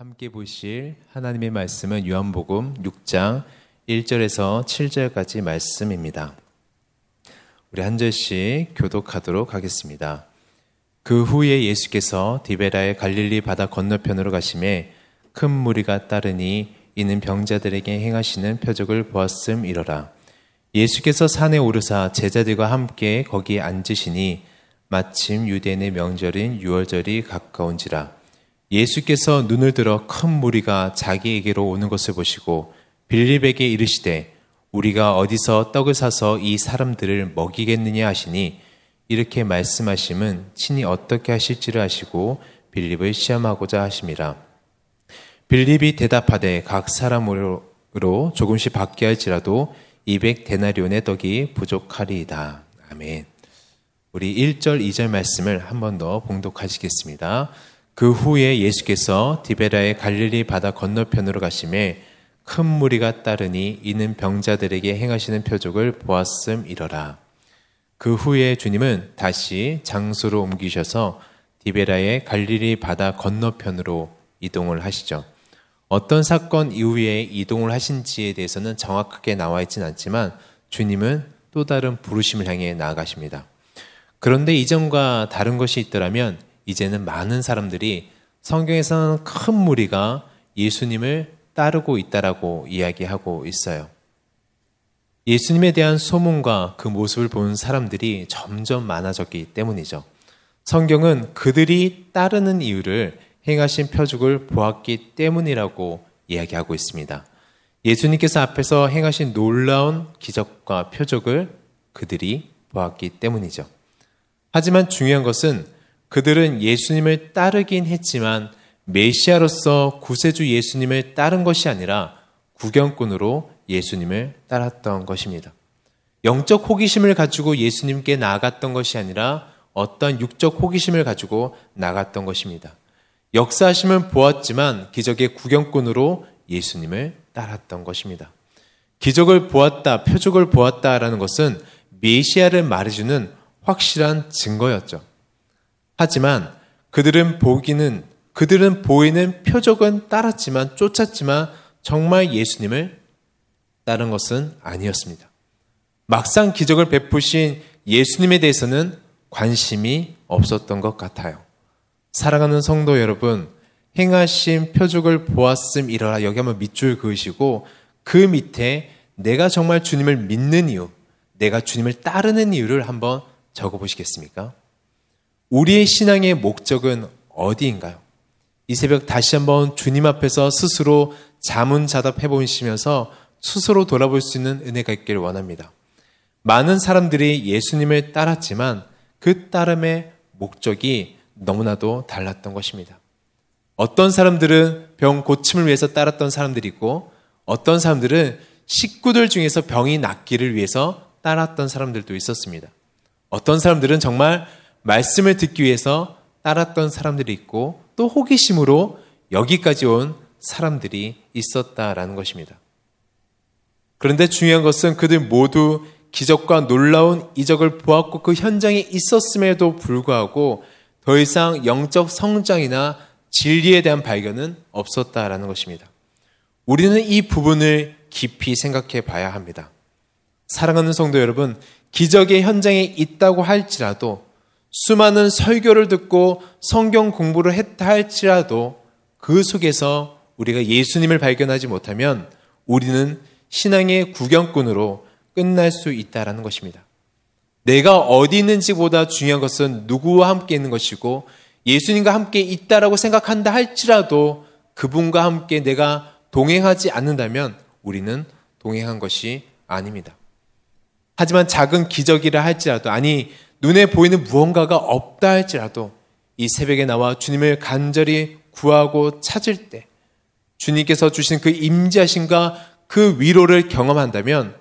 함께 보실 하나님의 말씀은 요한복음 6장 1절에서 7절까지 말씀입니다. 우리 한 절씩 교독하도록 하겠습니다. 그 후에 예수께서 디베라의 갈릴리 바다 건너편으로 가심에 큰 무리가 따르니 이는 병자들에게 행하시는 표적을 보았음 이러라. 예수께서 산에 오르사 제자들과 함께 거기 앉으시니 마침 유대인의 명절인 유월절이 가까운지라. 예수께서 눈을 들어 큰 무리가 자기에게로 오는 것을 보시고 빌립에게 이르시되 우리가 어디서 떡을 사서 이 사람들을 먹이겠느냐 하시니 이렇게 말씀하심은 친히 어떻게 하실지를 아시고 빌립을 시험하고자 하심이라. 빌립이 대답하되 각 사람으로 조금씩 받게 할지라도 200 데나리온의 떡이 부족하리이다. 아멘. 우리 1절, 2절 말씀을 한 번 더 봉독하시겠습니다. 그 후에 예수께서 디베라의 갈릴리 바다 건너편으로 가심에 큰 무리가 따르니 이는 병자들에게 행하시는 표적을 보았음 이러라. 그 후에 주님은 다시 장소로 옮기셔서 디베라의 갈릴리 바다 건너편으로 이동을 하시죠. 어떤 사건 이후에 이동을 하신지에 대해서는 정확하게 나와 있지는 않지만 주님은 또 다른 부르심을 향해 나아가십니다. 그런데 이전과 다른 것이 있더라면 이제는 많은 사람들이 성경에서는 큰 무리가 예수님을 따르고 있다라고 이야기하고 있어요. 예수님에 대한 소문과 그 모습을 보는 사람들이 점점 많아졌기 때문이죠. 성경은 그들이 따르는 이유를 행하신 표적을 보았기 때문이라고 이야기하고 있습니다. 예수님께서 앞에서 행하신 놀라운 기적과 표적을 그들이 보았기 때문이죠. 하지만 중요한 것은 그들은 예수님을 따르긴 했지만 메시아로서 구세주 예수님을 따른 것이 아니라 구경꾼으로 예수님을 따랐던 것입니다. 영적 호기심을 가지고 예수님께 나아갔던 것이 아니라 어떤 육적 호기심을 가지고 나갔던 것입니다. 역사하심을 보았지만 기적의 구경꾼으로 예수님을 따랐던 것입니다. 기적을 보았다, 표적을 보았다라는 것은 메시아를 말해주는 확실한 증거였죠. 하지만 그들은 보기는 그들은 보이는 표적은 따랐지만 쫓았지만 정말 예수님을 따른 것은 아니었습니다. 막상 기적을 베푸신 예수님에 대해서는 관심이 없었던 것 같아요. 사랑하는 성도 여러분, 행하신 표적을 보았음 이러라 여기 한번 밑줄 그으시고 그 밑에 내가 정말 주님을 믿는 이유, 내가 주님을 따르는 이유를 한번 적어 보시겠습니까? 우리의 신앙의 목적은 어디인가요? 이 새벽 다시 한번 주님 앞에서 스스로 자문자답해 보시면서 스스로 돌아볼 수 있는 은혜가 있기를 원합니다. 많은 사람들이 예수님을 따랐지만 그 따름의 목적이 너무나도 달랐던 것입니다. 어떤 사람들은 병 고침을 위해서 따랐던 사람들이 있고 어떤 사람들은 식구들 중에서 병이 낫기를 위해서 따랐던 사람들도 있었습니다. 어떤 사람들은 정말 말씀을 듣기 위해서 따랐던 사람들이 있고 또 호기심으로 여기까지 온 사람들이 있었다라는 것입니다. 그런데 중요한 것은 그들 모두 기적과 놀라운 이적을 보았고 그 현장에 있었음에도 불구하고 더 이상 영적 성장이나 진리에 대한 발견은 없었다라는 것입니다. 우리는 이 부분을 깊이 생각해 봐야 합니다. 사랑하는 성도 여러분, 기적의 현장에 있다고 할지라도 수많은 설교를 듣고 성경 공부를 했다 할지라도 그 속에서 우리가 예수님을 발견하지 못하면 우리는 신앙의 구경꾼으로 끝날 수 있다라는 것입니다. 내가 어디 있는지보다 중요한 것은 누구와 함께 있는 것이고 예수님과 함께 있다라고 생각한다 할지라도 그분과 함께 내가 동행하지 않는다면 우리는 동행한 것이 아닙니다. 하지만 작은 기적이라 할지라도 아니 눈에 보이는 무언가가 없다 할지라도 이 새벽에 나와 주님을 간절히 구하고 찾을 때 주님께서 주신 그 임재하심과 그 위로를 경험한다면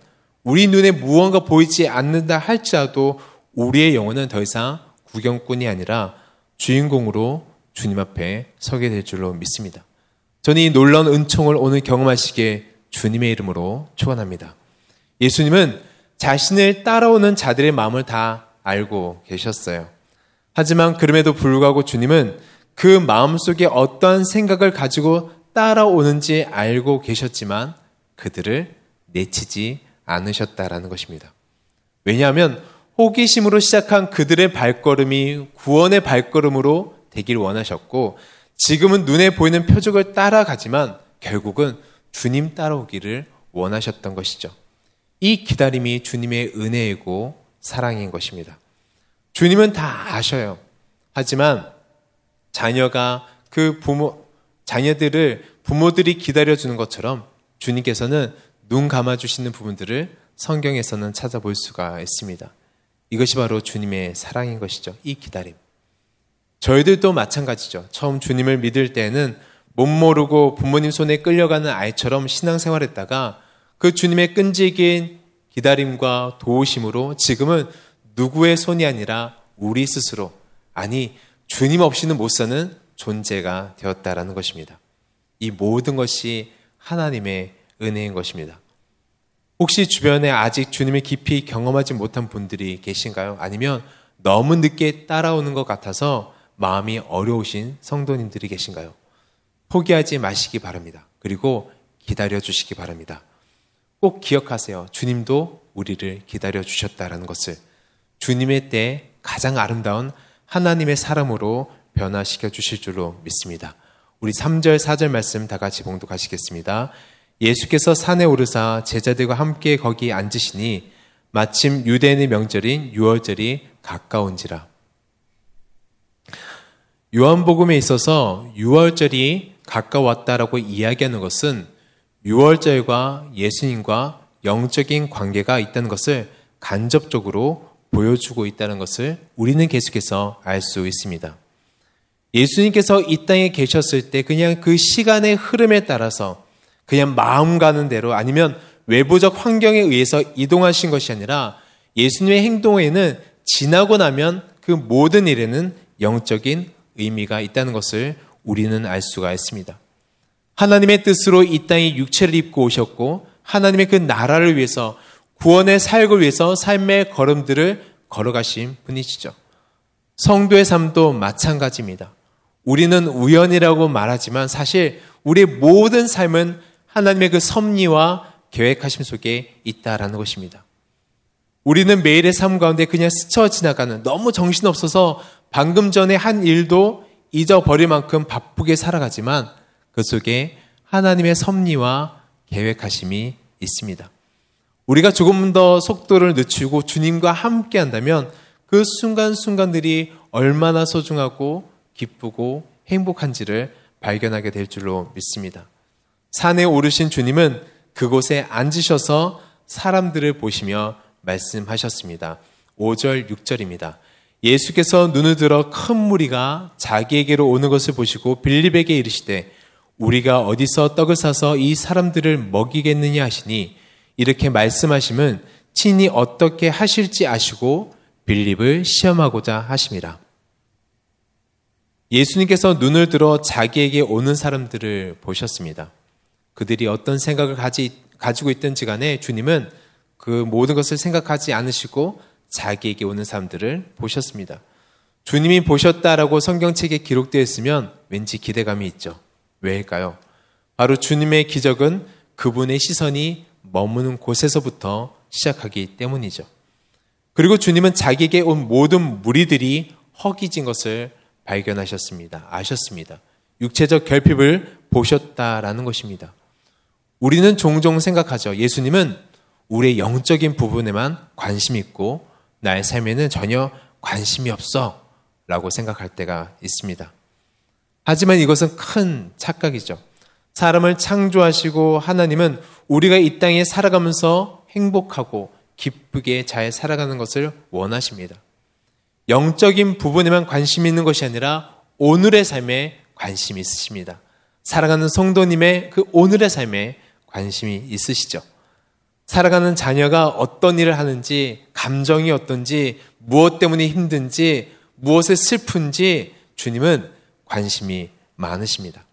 우리 눈에 무언가 보이지 않는다 할지라도 우리의 영혼은 더 이상 구경꾼이 아니라 주인공으로 주님 앞에 서게 될 줄로 믿습니다. 저는 이 놀라운 은총을 오늘 경험하시게 주님의 이름으로 축원합니다. 예수님은 자신을 따라오는 자들의 마음을 다 알고 계셨어요. 하지만 그럼에도 불구하고 주님은 그 마음속에 어떠한 생각을 가지고 따라오는지 알고 계셨지만 그들을 내치지 않으셨다라는 것입니다. 왜냐하면 호기심으로 시작한 그들의 발걸음이 구원의 발걸음으로 되길 원하셨고 지금은 눈에 보이는 표적을 따라가지만 결국은 주님 따라오기를 원하셨던 것이죠. 이 기다림이 주님의 은혜이고 사랑인 것입니다. 주님은 다 아셔요. 하지만 자녀가 그 부모, 자녀들을 부모들이 기다려주는 것처럼 주님께서는 눈 감아주시는 부분들을 성경에서는 찾아볼 수가 있습니다. 이것이 바로 주님의 사랑인 것이죠. 이 기다림. 저희들도 마찬가지죠. 처음 주님을 믿을 때는 못 모르고 부모님 손에 끌려가는 아이처럼 신앙생활했다가 그 주님의 끈질긴 기다림과 도우심으로 지금은 누구의 손이 아니라 우리 스스로 아니 주님 없이는 못 사는 존재가 되었다라는 것입니다. 이 모든 것이 하나님의 은혜인 것입니다. 혹시 주변에 아직 주님을 깊이 경험하지 못한 분들이 계신가요? 아니면 너무 늦게 따라오는 것 같아서 마음이 어려우신 성도님들이 계신가요? 포기하지 마시기 바랍니다. 그리고 기다려 주시기 바랍니다. 꼭 기억하세요. 주님도 우리를 기다려 주셨다라는 것을 주님의 때 가장 아름다운 하나님의 사람으로 변화시켜 주실 줄로 믿습니다. 우리 3절, 4절 말씀 다 같이 봉독하시겠습니다. 예수께서 산에 오르사 제자들과 함께 거기 앉으시니 마침 유대인의 명절인 유월절이 가까운지라. 요한복음에 있어서 유월절이 가까웠다라고 이야기하는 것은 유월절과 예수님과 영적인 관계가 있다는 것을 간접적으로 보여주고 있다는 것을 우리는 계속해서 알 수 있습니다. 예수님께서 이 땅에 계셨을 때 그냥 그 시간의 흐름에 따라서 그냥 마음 가는 대로 아니면 외부적 환경에 의해서 이동하신 것이 아니라 예수님의 행동에는 지나고 나면 그 모든 일에는 영적인 의미가 있다는 것을 우리는 알 수가 있습니다. 하나님의 뜻으로 이 땅에 육체를 입고 오셨고 하나님의 그 나라를 위해서 구원의 사역을 위해서 삶의 걸음들을 걸어가신 분이시죠. 성도의 삶도 마찬가지입니다. 우리는 우연이라고 말하지만 사실 우리의 모든 삶은 하나님의 그 섭리와 계획하심 속에 있다라는 것입니다. 우리는 매일의 삶 가운데 그냥 스쳐 지나가는 너무 정신없어서 방금 전에 한 일도 잊어버릴 만큼 바쁘게 살아가지만 그 속에 하나님의 섭리와 계획하심이 있습니다. 우리가 조금 더 속도를 늦추고 주님과 함께 한다면 그 순간순간들이 얼마나 소중하고 기쁘고 행복한지를 발견하게 될 줄로 믿습니다. 산에 오르신 주님은 그곳에 앉으셔서 사람들을 보시며 말씀하셨습니다. 5절, 6절입니다. 예수께서 눈을 들어 큰 무리가 자기에게로 오는 것을 보시고 빌립에게 이르시되 우리가 어디서 떡을 사서 이 사람들을 먹이겠느냐 하시니 이렇게 말씀하시면 친히 어떻게 하실지 아시고 빌립을 시험하고자 하심이라. 예수님께서 눈을 들어 자기에게 오는 사람들을 보셨습니다. 그들이 어떤 생각을 가지, 가지고 있든지 간에 주님은 그 모든 것을 생각하지 않으시고 자기에게 오는 사람들을 보셨습니다. 주님이 보셨다라고 성경책에 기록되어 있으면 왠지 기대감이 있죠. 왜일까요? 바로 주님의 기적은 그분의 시선이 머무는 곳에서부터 시작하기 때문이죠. 그리고 주님은 자기에게 온 모든 무리들이 허기진 것을 발견하셨습니다. 아셨습니다. 육체적 결핍을 보셨다라는 것입니다. 우리는 종종 생각하죠. 예수님은 우리의 영적인 부분에만 관심 있고 나의 삶에는 전혀 관심이 없어 라고 생각할 때가 있습니다. 하지만 이것은 큰 착각이죠. 사람을 창조하시고 하나님은 우리가 이 땅에 살아가면서 행복하고 기쁘게 잘 살아가는 것을 원하십니다. 영적인 부분에만 관심이 있는 것이 아니라 오늘의 삶에 관심이 있으십니다. 살아가는 성도님의 그 오늘의 삶에 관심이 있으시죠. 살아가는 자녀가 어떤 일을 하는지, 감정이 어떤지, 무엇 때문에 힘든지, 무엇에 슬픈지 주님은 관심이 많으십니다.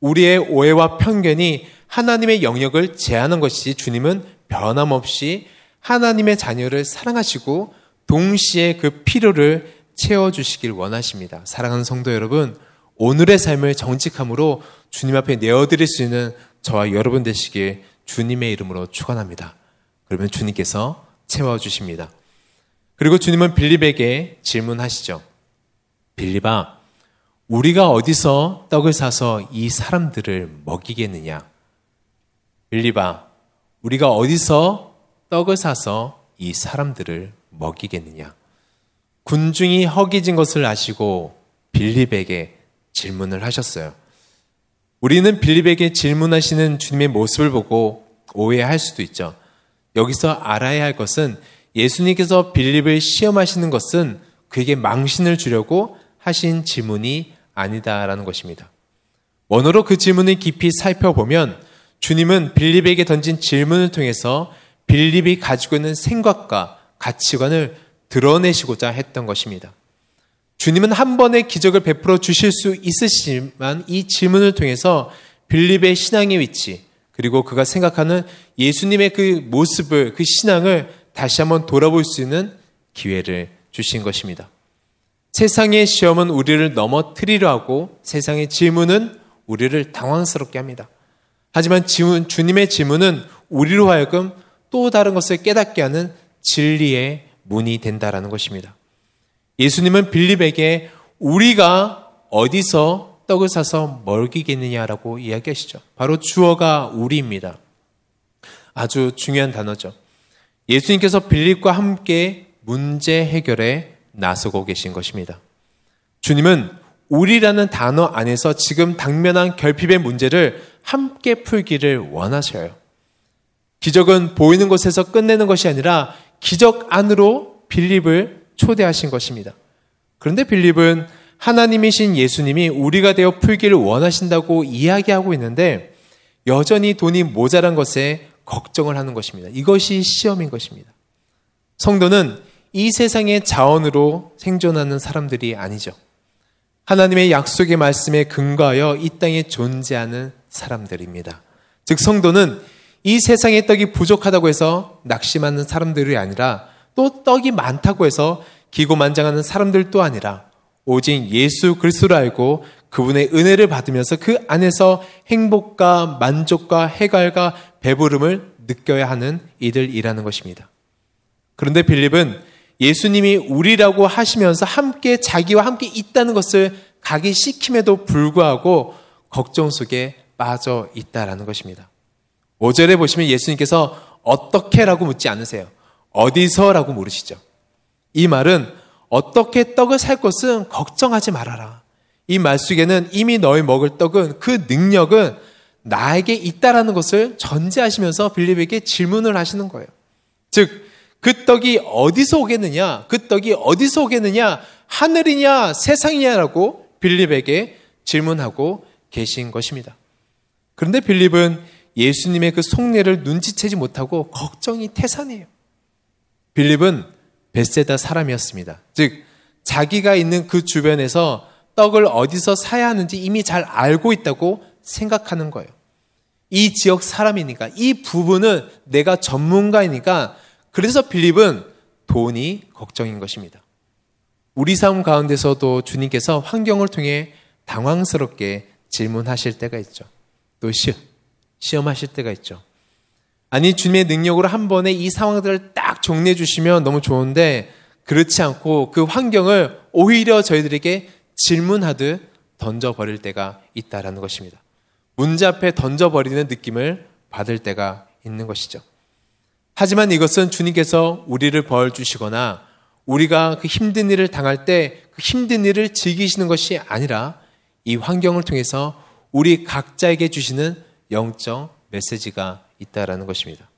우리의 오해와 편견이 하나님의 영역을 제하는 것이 주님은 변함없이 하나님의 자녀를 사랑하시고 동시에 그 필요를 채워주시길 원하십니다. 사랑하는 성도 여러분, 오늘의 삶을 정직함으로 주님 앞에 내어드릴 수 있는 저와 여러분 되시길 주님의 이름으로 축원합니다. 그러면 주님께서 채워주십니다. 그리고 주님은 빌립에게 질문하시죠. 빌립아, 우리가 어디서 떡을 사서 이 사람들을 먹이겠느냐? 빌립아, 우리가 어디서 떡을 사서 이 사람들을 먹이겠느냐? 군중이 허기진 것을 아시고 빌립에게 질문을 하셨어요. 우리는 빌립에게 질문하시는 주님의 모습을 보고 오해할 수도 있죠. 여기서 알아야 할 것은 예수님께서 빌립을 시험하시는 것은 그에게 망신을 주려고 하신 질문이 아니다라는 것입니다. 원어로 그 질문을 깊이 살펴보면 주님은 빌립에게 던진 질문을 통해서 빌립이 가지고 있는 생각과 가치관을 드러내시고자 했던 것입니다. 주님은 한 번의 기적을 베풀어 주실 수 있으시지만 이 질문을 통해서 빌립의 신앙의 위치, 그리고 그가 생각하는 예수님의 그 모습을, 그 신앙을 다시 한번 돌아볼 수 있는 기회를 주신 것입니다. 세상의 시험은 우리를 넘어뜨리려 하고 세상의 질문은 우리를 당황스럽게 합니다. 하지만 지문, 주님의 질문은 우리로 하여금 또 다른 것을 깨닫게 하는 진리의 문이 된다라는 것입니다. 예수님은 빌립에게 우리가 어디서 떡을 사서 먹이겠느냐라고 이야기하시죠. 바로 주어가 우리입니다. 아주 중요한 단어죠. 예수님께서 빌립과 함께 문제 해결에 나서고 계신 것입니다. 주님은 우리라는 단어 안에서 지금 당면한 결핍의 문제를 함께 풀기를 원하셔요. 기적은 보이는 곳에서 끝내는 것이 아니라 기적 안으로 빌립을 초대하신 것입니다. 그런데 빌립은 하나님이신 예수님이 우리가 되어 풀기를 원하신다고 이야기하고 있는데 여전히 돈이 모자란 것에 걱정을 하는 것입니다. 이것이 시험인 것입니다. 성도는 이 세상의 자원으로 생존하는 사람들이 아니죠. 하나님의 약속의 말씀에 근거하여 이 땅에 존재하는 사람들입니다. 즉, 성도는 이 세상의 떡이 부족하다고 해서 낙심하는 사람들이 아니라 또 떡이 많다고 해서 기고만장하는 사람들도 아니라 오직 예수 그리스도를 알고 그분의 은혜를 받으면서 그 안에서 행복과 만족과 해갈과 배부름을 느껴야 하는 이들이라는 것입니다. 그런데 빌립은 예수님이 우리라고 하시면서 함께 자기와 함께 있다는 것을 각인시킴에도 불구하고 걱정 속에 빠져 있다라는 것입니다. 5절에 보시면 예수님께서 어떻게 라고 묻지 않으세요. 어디서 라고 물으시죠. 이 말은 어떻게 떡을 살 것은 걱정하지 말아라. 이 말 속에는 이미 너희 먹을 떡은 그 능력은 나에게 있다라는 것을 전제하시면서 빌립에게 질문을 하시는 거예요. 즉, 그 떡이 어디서 오겠느냐? 그 떡이 어디서 오겠느냐? 하늘이냐? 세상이냐라고 빌립에게 질문하고 계신 것입니다. 그런데 빌립은 예수님의 그 속내를 눈치채지 못하고 걱정이 태산해요. 빌립은 베세다 사람이었습니다. 즉 자기가 있는 그 주변에서 떡을 어디서 사야 하는지 이미 잘 알고 있다고 생각하는 거예요. 이 지역 사람이니까 이 부분은 내가 전문가이니까 그래서 빌립은 돈이 걱정인 것입니다. 우리 삶 가운데서도 주님께서 환경을 통해 당황스럽게 질문하실 때가 있죠. 또 시, 시험하실 때가 있죠. 아니 주님의 능력으로 한 번에 이 상황들을 딱 정리해 주시면 너무 좋은데 그렇지 않고 그 환경을 오히려 저희들에게 질문하듯 던져버릴 때가 있다라는 것입니다. 문제 앞에 던져버리는 느낌을 받을 때가 있는 것이죠. 하지만 이것은 주님께서 우리를 벌 주시거나 우리가 그 힘든 일을 당할 때 그 힘든 일을 즐기시는 것이 아니라 이 환경을 통해서 우리 각자에게 주시는 영적 메시지가 있다라는 것입니다.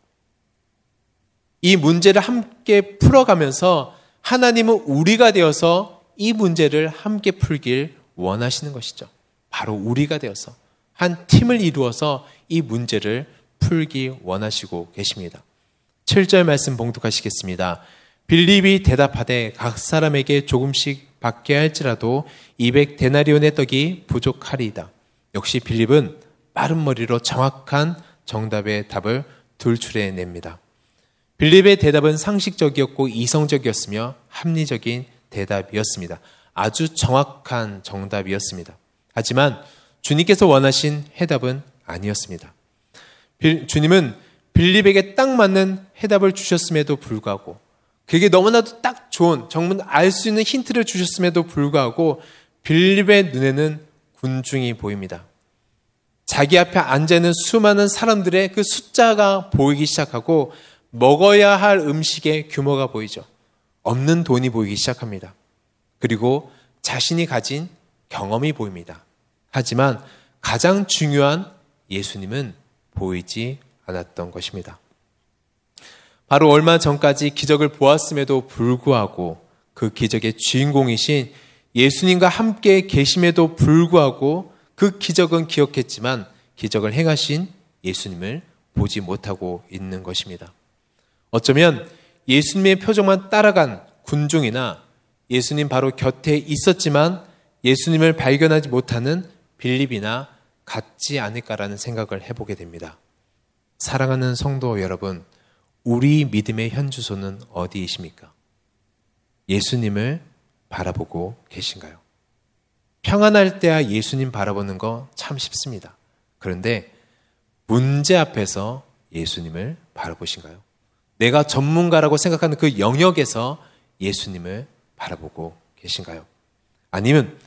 이 문제를 함께 풀어가면서 하나님은 우리가 되어서 이 문제를 함께 풀길 원하시는 것이죠. 바로 우리가 되어서 한 팀을 이루어서 이 문제를 풀기 원하시고 계십니다. 7절 말씀 봉독하시겠습니다. 빌립이 대답하되 각 사람에게 조금씩 받게 할지라도 200 데나리온의 떡이 부족하리이다. 역시 빌립은 빠른 머리로 정확한 정답의 답을 돌출해 냅니다. 빌립의 대답은 상식적이었고 이성적이었으며 합리적인 대답이었습니다. 아주 정확한 정답이었습니다. 하지만 주님께서 원하신 해답은 아니었습니다. 주님은 빌립에게 딱 맞는 해답을 주셨음에도 불구하고 그게 너무나도 딱 좋은 정말 알 수 있는 힌트를 주셨음에도 불구하고 빌립의 눈에는 군중이 보입니다. 자기 앞에 앉아 있는 수많은 사람들의 그 숫자가 보이기 시작하고 먹어야 할 음식의 규모가 보이죠. 없는 돈이 보이기 시작합니다. 그리고 자신이 가진 경험이 보입니다. 하지만 가장 중요한 예수님은 보이지 않았던 것입니다. 바로 얼마 전까지 기적을 보았음에도 불구하고 그 기적의 주인공이신 예수님과 함께 계심에도 불구하고 그 기적은 기억했지만 기적을 행하신 예수님을 보지 못하고 있는 것입니다. 어쩌면 예수님의 표정만 따라간 군중이나 예수님 바로 곁에 있었지만 예수님을 발견하지 못하는 빌립이나 같지 않을까라는 생각을 해보게 됩니다. 사랑하는 성도 여러분, 우리 믿음의 현주소는 어디이십니까? 예수님을 바라보고 계신가요? 평안할 때야 예수님 바라보는 거 참 쉽습니다. 그런데 문제 앞에서 예수님을 바라보신가요? 내가 전문가라고 생각하는 그 영역에서 예수님을 바라보고 계신가요? 아니면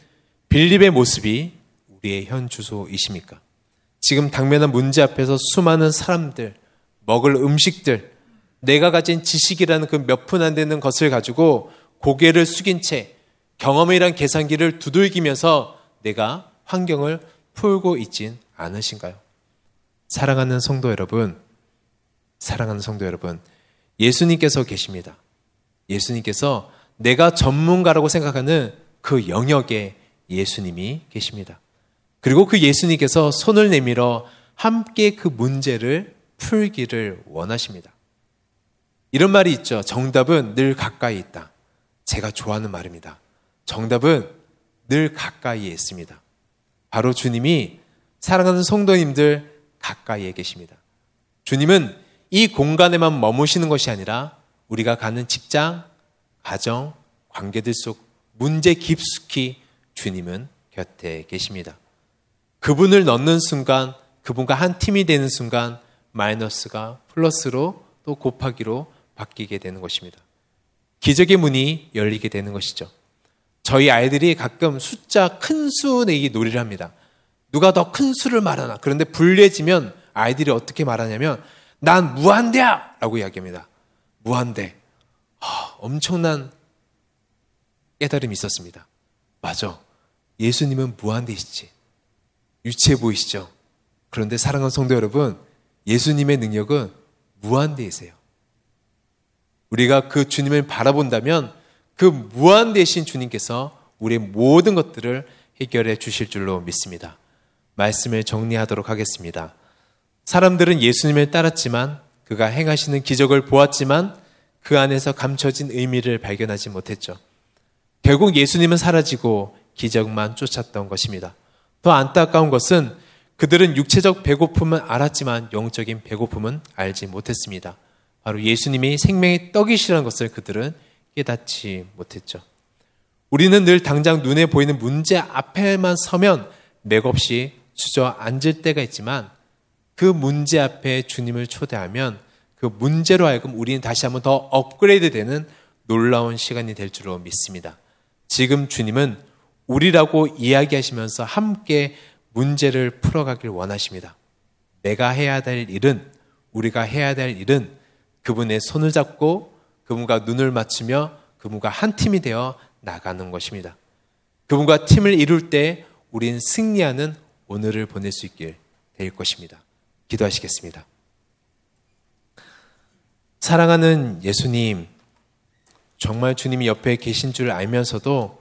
빌립의 모습이 우리의 현 주소이십니까? 지금 당면한 문제 앞에서 수많은 사람들, 먹을 음식들, 내가 가진 지식이라는 그 몇 푼 안 되는 것을 가지고 고개를 숙인 채 경험이란 계산기를 두들기면서 내가 환경을 풀고 있진 않으신가요? 사랑하는 성도 여러분, 사랑하는 성도 여러분, 예수님께서 계십니다. 예수님께서 내가 전문가라고 생각하는 그 영역에 예수님이 계십니다. 그리고 그 예수님께서 손을 내밀어 함께 그 문제를 풀기를 원하십니다. 이런 말이 있죠. 정답은 늘 가까이 있다. 제가 좋아하는 말입니다. 정답은 늘 가까이에 있습니다. 바로 주님이 사랑하는 성도님들 가까이에 계십니다. 주님은 이 공간에만 머무시는 것이 아니라 우리가 가는 직장, 가정, 관계들 속 문제 깊숙이 주님은 곁에 계십니다. 그분을 넣는 순간, 그분과 한 팀이 되는 순간, 마이너스가 플러스로 또 곱하기로 바뀌게 되는 것입니다. 기적의 문이 열리게 되는 것이죠. 저희 아이들이 가끔 숫자 큰 수 내기 놀이를 합니다. 누가 더 큰 수를 말하나. 그런데 불리해지면 아이들이 어떻게 말하냐면 난 무한대야! 라고 이야기합니다. 무한대. 하, 엄청난 깨달음이 있었습니다. 맞아. 예수님은 무한대시지. 유치해 보이시죠? 그런데 사랑하는 성도 여러분, 예수님의 능력은 무한대이세요. 우리가 그 주님을 바라본다면 그 무한 대신 주님께서 우리의 모든 것들을 해결해 주실 줄로 믿습니다. 말씀을 정리하도록 하겠습니다. 사람들은 예수님을 따랐지만 그가 행하시는 기적을 보았지만 그 안에서 감춰진 의미를 발견하지 못했죠. 결국 예수님은 사라지고 기적만 쫓았던 것입니다. 더 안타까운 것은 그들은 육체적 배고픔은 알았지만 영적인 배고픔은 알지 못했습니다. 바로 예수님이 생명의 떡이시라는 것을 그들은 깨닫지 못했죠. 우리는 늘 당장 눈에 보이는 문제 앞에만 서면 맥없이 주저앉을 때가 있지만 그 문제 앞에 주님을 초대하면 그 문제로 하여금 우리는 다시 한번 더 업그레이드 되는 놀라운 시간이 될 줄로 믿습니다. 지금 주님은 우리라고 이야기하시면서 함께 문제를 풀어가길 원하십니다. 내가 해야 될 일은, 우리가 해야 될 일은 그분의 손을 잡고 그분과 눈을 맞추며 그분과 한 팀이 되어 나가는 것입니다. 그분과 팀을 이룰 때 우린 승리하는 오늘을 보낼 수 있길 될 것입니다. 기도하시겠습니다. 사랑하는 예수님, 정말 주님이 옆에 계신 줄 알면서도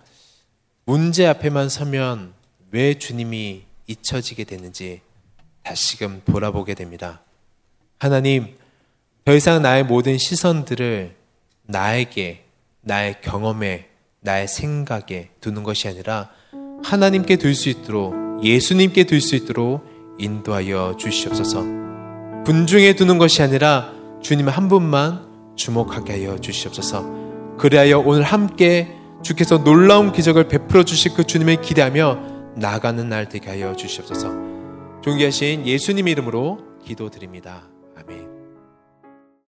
문제 앞에만 서면 왜 주님이 잊혀지게 되는지 다시금 돌아보게 됩니다. 하나님, 더 이상 나의 모든 시선들을 나에게, 나의 경험에, 나의 생각에 두는 것이 아니라 하나님께 둘 수 있도록 예수님께 둘 수 있도록 인도하여 주시옵소서. 분중에 두는 것이 아니라 주님 한 분만 주목하게 하여 주시옵소서. 그리하여 오늘 함께 주께서 놀라운 기적을 베풀어 주실 그 주님을 기대하며 나아가는 날 되게 하여 주시옵소서. 존귀하신 예수님 이름으로 기도드립니다.